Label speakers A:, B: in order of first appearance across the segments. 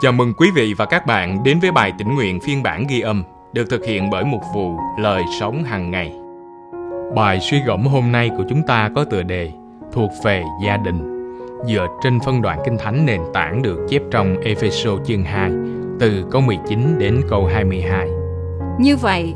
A: Chào mừng quý vị và các bạn đến với bài tĩnh nguyện phiên bản ghi âm được thực hiện bởi mục vụ Lời Sống hàng ngày. Bài suy gẫm hôm nay của chúng ta có tựa đề thuộc về gia đình dựa trên phân đoạn kinh thánh nền tảng được chép trong Epheso chương 2 từ câu 19 đến câu 22.
B: Như vậy,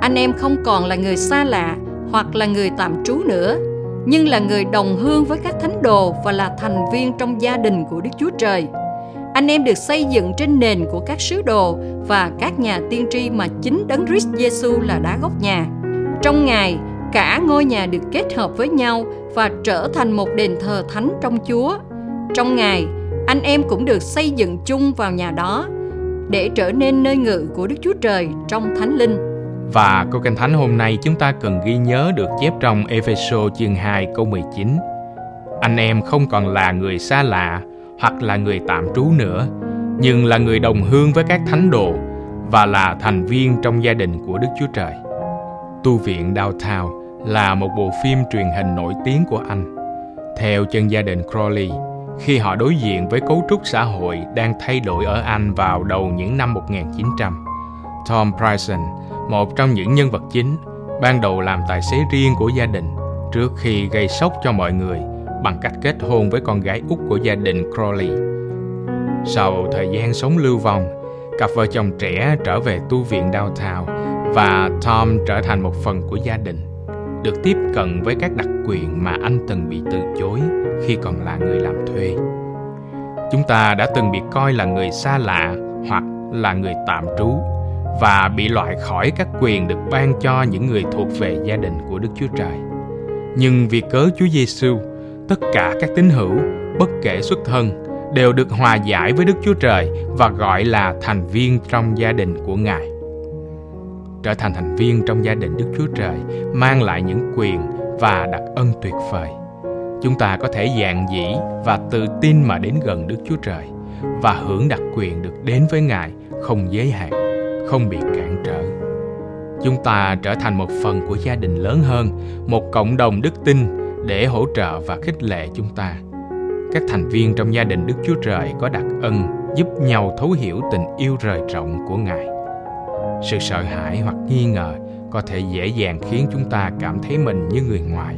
B: anh em không còn là người xa lạ hoặc là người tạm trú nữa, nhưng là người đồng hương với các thánh đồ và là thành viên trong gia đình của Đức Chúa Trời. Anh em được xây dựng trên nền của các sứ đồ và các nhà tiên tri mà chính Đấng Christ Giêsu là đá gốc nhà. Trong Ngài, cả ngôi nhà được kết hợp với nhau và trở thành một đền thờ thánh trong Chúa. Trong Ngài, anh em cũng được xây dựng chung vào nhà đó để trở nên nơi ngự của Đức Chúa Trời trong Thánh Linh.
A: Và câu kinh thánh hôm nay chúng ta cần ghi nhớ được chép trong Epheso chương 2 câu 19. Anh em không còn là người xa lạ hoặc là người tạm trú nữa, nhưng là người đồng hương với các thánh đồ và là thành viên trong gia đình của Đức Chúa Trời. Tu viện Downtown là một bộ phim truyền hình nổi tiếng của Anh. Theo chân gia đình Crowley, khi họ đối diện với cấu trúc xã hội đang thay đổi ở Anh vào đầu những năm 1900, Tom Bryson, một trong những nhân vật chính, ban đầu làm tài xế riêng của gia đình trước khi gây sốc cho mọi người bằng cách kết hôn với con gái út của gia đình Crowley. Sau thời gian sống lưu vong, cặp vợ chồng trẻ trở về tu viện Downtown và Tom trở thành một phần của gia đình, được tiếp cận với các đặc quyền mà anh từng bị từ chối khi còn là người làm thuê. Chúng ta đã từng bị coi là người xa lạ hoặc là người tạm trú và bị loại khỏi các quyền được ban cho những người thuộc về gia đình của Đức Chúa Trời. Nhưng vì cớ Chúa Giêsu, tất cả các tín hữu, bất kể xuất thân, đều được hòa giải với Đức Chúa Trời và gọi là thành viên trong gia đình của Ngài. Trở thành thành viên trong gia đình Đức Chúa Trời mang lại những quyền và đặc ân tuyệt vời. Chúng ta có thể dạng dĩ và tự tin mà đến gần Đức Chúa Trời và hưởng đặc quyền được đến với Ngài không giới hạn, không bị cản trở. Chúng ta trở thành một phần của gia đình lớn hơn, một cộng đồng đức tin để hỗ trợ và khích lệ chúng ta. Các thành viên trong gia đình Đức Chúa Trời có đặc ân giúp nhau thấu hiểu tình yêu rời rộng của Ngài. Sự sợ hãi hoặc nghi ngờ có thể dễ dàng khiến chúng ta cảm thấy mình như người ngoài,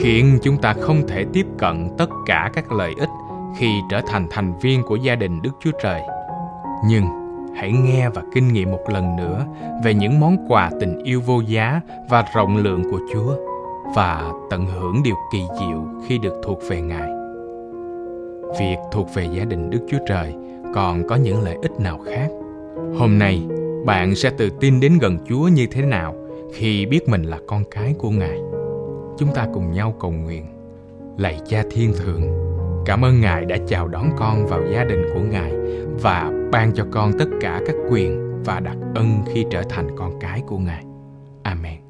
A: khiến chúng ta không thể tiếp cận tất cả các lợi ích khi trở thành thành viên của gia đình Đức Chúa Trời. Nhưng hãy nghe và kinh nghiệm một lần nữa về những món quà tình yêu vô giá và rộng lượng của Chúa và tận hưởng điều kỳ diệu khi được thuộc về Ngài. Việc thuộc về gia đình Đức Chúa Trời còn có những lợi ích nào khác? Hôm nay, bạn sẽ tự tin đến gần Chúa như thế nào khi biết mình là con cái của Ngài? Chúng ta cùng nhau cầu nguyện. Lạy Cha Thiên Thượng, cảm ơn Ngài đã chào đón con vào gia đình của Ngài và ban cho con tất cả các quyền và đặc ân khi trở thành con cái của Ngài. Amen.